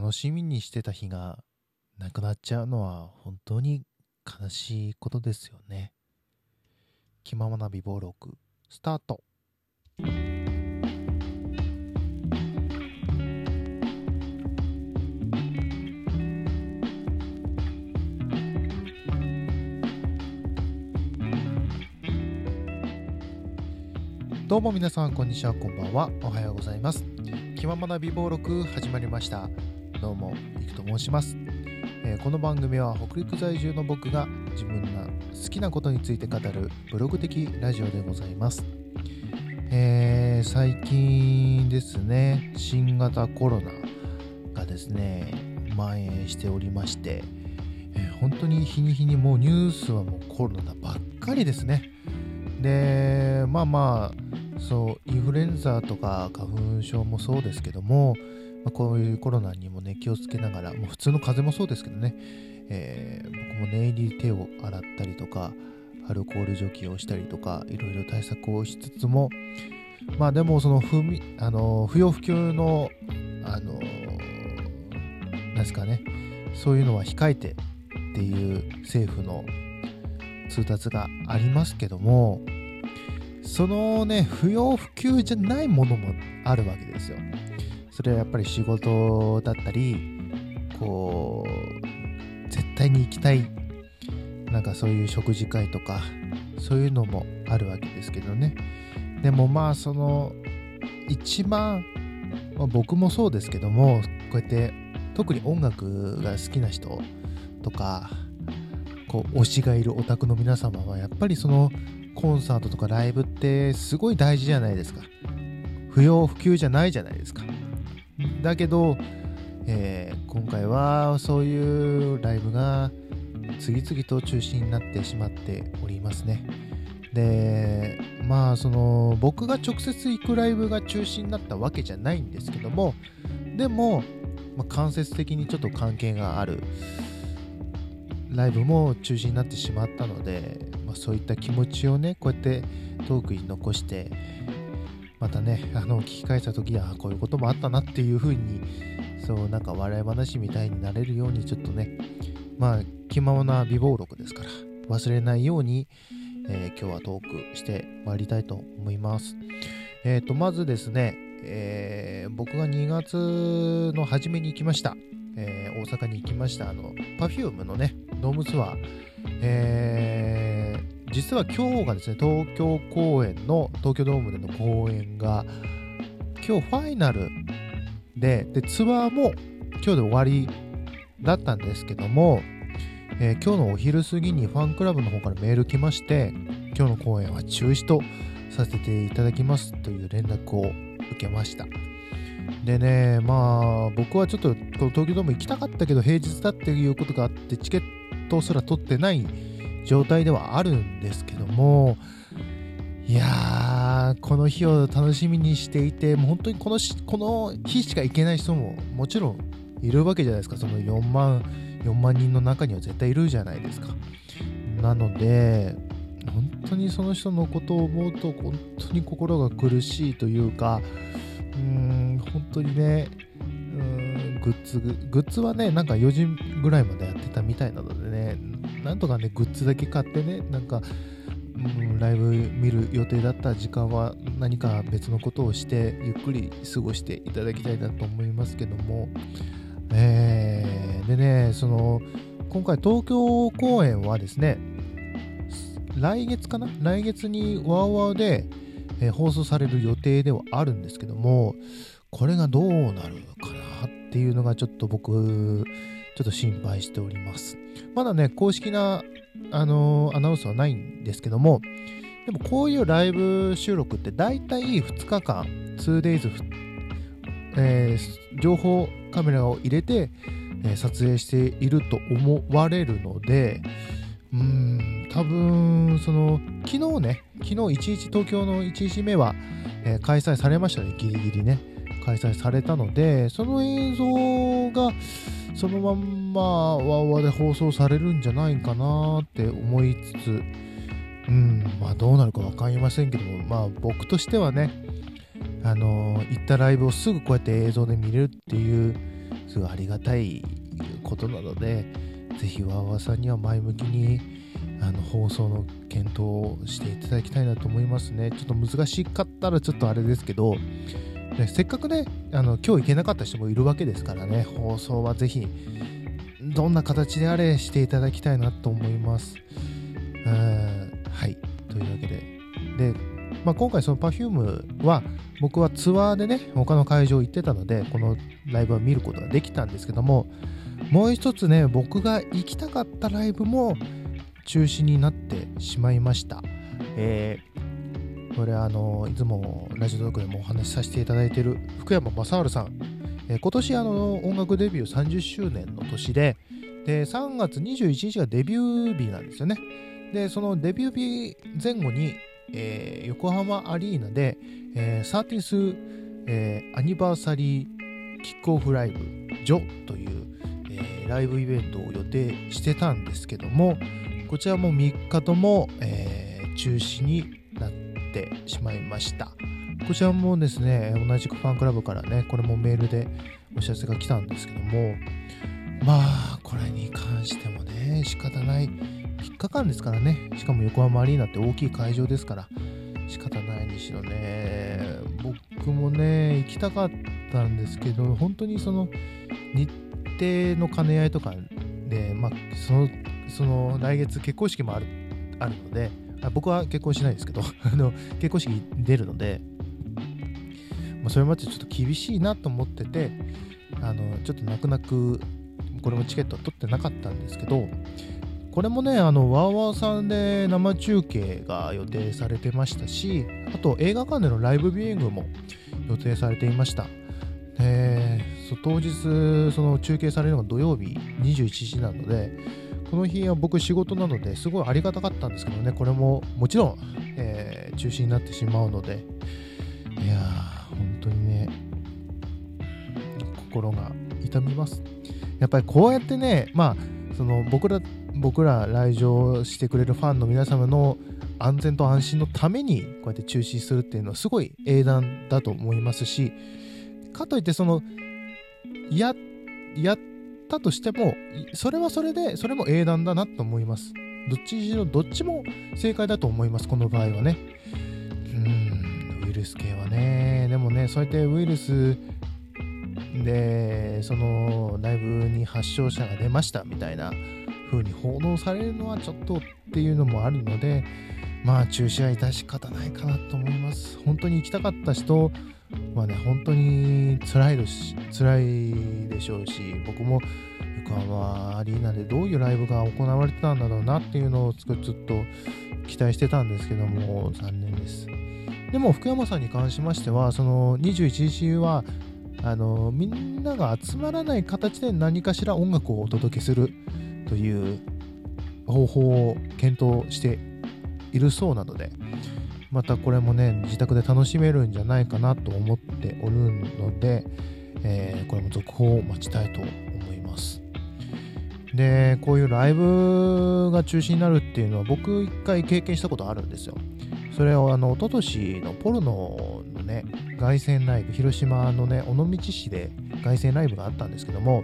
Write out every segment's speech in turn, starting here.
楽しみにしてた日がなくなっちゃうのは本当に悲しいことですよね。気ままな美貌録スタート。どうも皆さんこんにちはこんばんは。おはようございます。気ままな美貌録始まりました。どうもいくと申します、えーこの番組は北陸在住の僕が自分が好きなことについて語るブログ的ラジオでございます、えー最近ですね新型コロナがですね蔓延しておりまして、えー本当に日に日にもうニュースはもうコロナばっかりですね。でまあまあそうインフルエンザとか花粉症もそうですけども、まあこういうコロナにもね気をつけながらもう普通の風邪もそうですけどね、えー僕も念入り手を洗ったりとかアルコール除菌をしたりとかいろいろ対策をしつつもまあでもその不あの不要不急のあのなんですかね。そういうのは控えてっていう政府の通達がありますけどもそのね不要不急じゃないものもあるわけですよ。それはやっぱり仕事だったりこう絶対に行きたいなんかそういう食事会とかそういうのもあるわけですけどね。でもまあその一番、まあ僕もそうですけどもこうやって特に音楽が好きな人とかこう推しがいるオタクの皆様はやっぱりそのコンサートとかライブってすごい大事じゃないですか。不要不急じゃないじゃないですか。だけど、えー今回はそういうライブが次々と中止になってしまっておりますね。でまあその僕が直接行くライブが中止になったわけじゃないんですけどもでも、まあ、間接的にちょっと関係があるライブも中止になってしまったので、まあ、そういった気持ちをねこうやってトークに残してまたねあの聞き返した時はこういうこともあったなっていう風にそうなんか笑い話みたいになれるようにちょっとねまあ気ままな美貌録ですから忘れないように、えー今日はトークしてまいりたいと思います。えっ、とまずですね、えー僕が2月の初めに行きました、え大阪に行きました。あの Perfume のねドームツアーえー実は今日がですね東京公演の東京ドームでの公演が今日ファイナルででツアーも今日で終わりだったんですけども、えー今日のお昼過ぎにファンクラブの方からメール来まして今日の公演は中止とさせていただきますという連絡を受けました。でねまあ僕はちょっと東京ドーム行きたかったけど平日だっていうことがあってチケットすら取ってない状態ではあるんですけどもいやーこの日を楽しみにしていてもう本当にこのしこの日しか行けない人ももちろんいるわけじゃないですか。その4万4万人の中には絶対いるじゃないですか。なので本当にその人のことを思うと本当に心が苦しいというかうーん本当にねうんグッズグッズはねなんか4時ぐらいまでやってたみたいなのでねなんとかねグッズだけ買ってねなんかうんライブ見る予定だった時間は何か別のことをしてゆっくり過ごしていただきたいなと思いますけども、えーでねその今回東京公演はですね来月かな？来月にワーワーで、えー放送される予定ではあるんですけどもこれがどうなるかなっていうのがちょっと僕ちょっと心配しております。まだね公式なあのーアナウンスはないんですけどもでもこういうライブ収録って大体2日間 2days、えー情報カメラを入れて、えー撮影していると思われるのでうーん多分その昨日ね昨日11東京の1日目は、えー開催されましたね。ギリギリね。開催されたのでその映像がそのまんまワーワで放送されるんじゃないかなって思いつつうんまあどうなるか分かりませんけどもまあ僕としてはねあのー行ったライブをすぐこうやって映像で見れるっていうすごいありがたいことなので、ぜひわーわさんには前向きにあの放送の検討をしていただきたいなと思いますね。ちょっと難しかったらちょっとあれですけど、ね、せっかくね、あの今日行けなかった人もいるわけですからね、放送はぜひ、どんな形であれしていただきたいなと思います。うんはい。というわけで。で、まあ、今回その Perfume は僕はツアーでね、他の会場行ってたので、このライブは見ることができたんですけども、もう一つね、僕が行きたかったライブも中止になってしまいました。えー、これあの、いつもラジオトークでもお話しさせていただいている福山雅治さん。えー、今年あの音楽デビュー30周年の年で、で、3月21日がデビュー日なんですよね。で、そのデビュー日前後に、えー、横浜アリーナで、えー、サーティス、えー、アニバーサリーキックオフライブジョという、え、ライブイベントを予定してたんですけどもこちらも3日とも、えー、中止にしまいました。こちらもですね同じくファンクラブからねこれもメールでお知らせが来たんですけどもまあこれに関してもね仕方ない。3日間ですからね、しかも横浜アリーナって大きい会場ですから、仕方ないにしろね、僕もね、行きたかったんですけど、本当にその日程の兼ね合いとかで、まあ、その、その来月結婚式もあるあるので、あ僕は結婚しないですけど、あの結婚式出るので、まあ、それまでちょっと厳しいなと思ってて、あのちょっと泣く泣く、これもチケットは取ってなかったんですけど、これもね、あの、ワーワーさんで生中継が予定されてましたし、あと映画館でのライブビューイングも予定されていました。えー、当日、その中継されるのが土曜日21時なので、この日は僕仕事なのですごいありがたかったんですけどね、これももちろん、えー、中止になってしまうので、いやー、本当にね、心が痛みます。やっぱりこうやってね、まあ、その僕ら僕ら来場してくれるファンの皆様の安全と安心のためにこうやって中止するっていうのはすごい英断だと思いますしかといってそのややったとしてもそれはそれでそれも英断だなと思います。どっちにしろどっちも正解だと思いますこの場合はね。うんウイルス系はね。でもねそうやってウイルスでそのライブに発症者が出ましたみたいな風に報道されるのはちょっとっていうのもあるのでまあ中止は致し方ないかなと思います。本当に行きたかった人はね本当に辛いです辛いでしょうし僕も横浜アリーナでどういうライブが行われてたんだろうなっていうのをずっと期待してたんですけども残念です。でも福山さんに関しましてはその21日はあのみんなが集まらない形で何かしら音楽をお届けするという方法を検討しているそうなので、またこれもね、自宅で楽しめるんじゃないかなと思っておるので、えー、これも続報を待ちたいと思います。で、こういうライブが中止になるっていうのは僕一回経験したことあるんですよ。それをあの、一昨年のポルノのね、凱旋ライブ、広島のね、尾道市で凱旋ライブがあったんですけども、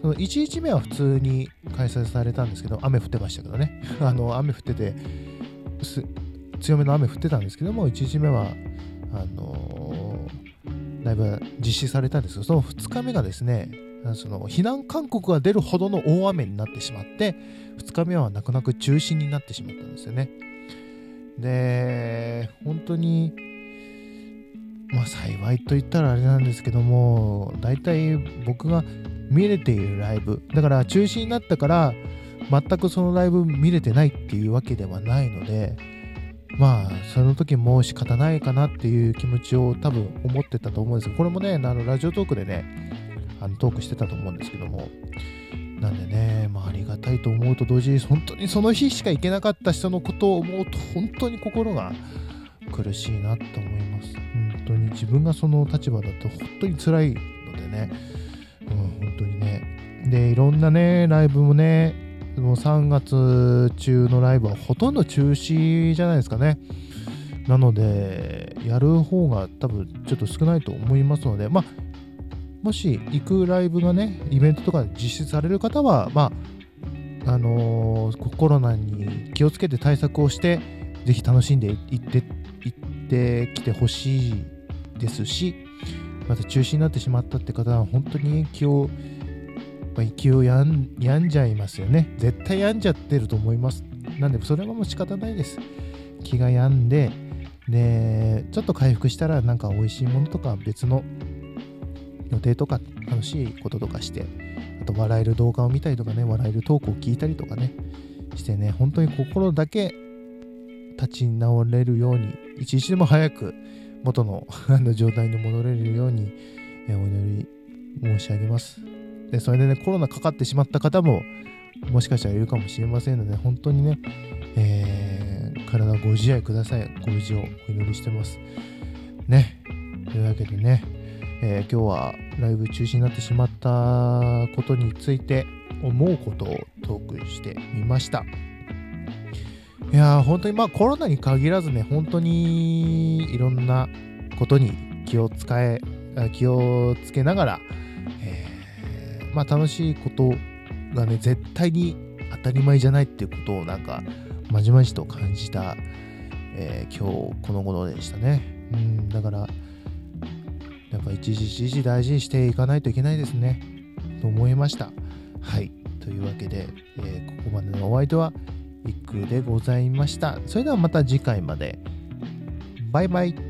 その1日目は普通に開催されたんですけど、雨降ってましたけどね。あの、雨降ってて、強めの雨降ってたんですけども、1日目は、あのー、ライブは実施されたんですけど、その2日目がですね、その避難勧告が出るほどの大雨になってしまって、2日目は泣く泣く中止になってしまったんですよね。で、本当に、まあ幸いと言ったらあれなんですけども、大体僕が見れているライブだから中止になったから全くそのライブ見れてないっていうわけではないのでまあその時もう仕方ないかなっていう気持ちを多分思ってたと思うんです。けどこれもねあのラジオトークでねあのトークしてたと思うんですけども。なんでね、まあ、ありがたいと思うと同時に本当にその日しか行けなかった人のことを思うと本当に心が苦しいなと思います。本当に自分がその立場だと本当に辛いのでね。うん、本当にね。で、いろんなね、ライブもね、もう3月中のライブはほとんど中止じゃないですかね。なので、やる方が多分ちょっと少ないと思いますので、まあ、もし行くライブがね、イベントとか実施される方は、まあ、あのーコロナに気をつけて対策をして、ぜひ楽しんでいって、行ってきてほしいですし、また中止になってしまったって方は、本当に気を、まあ、気をやん病んじゃいますよね。絶対病んじゃってると思います。なんで、それはもう仕方ないです。気が病んで、で、ちょっと回復したら、なんか美味しいものとか別の予定とか楽しいこととかして、あと笑える動画を見たりとかね、笑えるトークを聞いたりとかね、してね、本当に心だけ立ち直れるように、一日でも早く元のあの状態に戻れるように、えお祈り申し上げます。で、それでね、コロナかかってしまった方も、もしかしたらいるかもしれませんので、本当にね、えー体ご自愛ください。ご無事をお祈りしてます。ね。というわけでね、えー今日はライブ中止になってしまったことについて思うことをトークしてみました。いやー、本当にまあコロナに限らずね、本当にいろんなことに気を使え、気をつけながら、まあ楽しいことがね、絶対に当たり前じゃないっていうことをなんか、まじまじと感じた、えー今日この頃でしたね。うん、だから、やっぱ一時一時大事にしていかないといけないですね。と思いました。はい。というわけで、えーここまでのお相手は、いっくでございました。それではまた次回まで。バイバイ。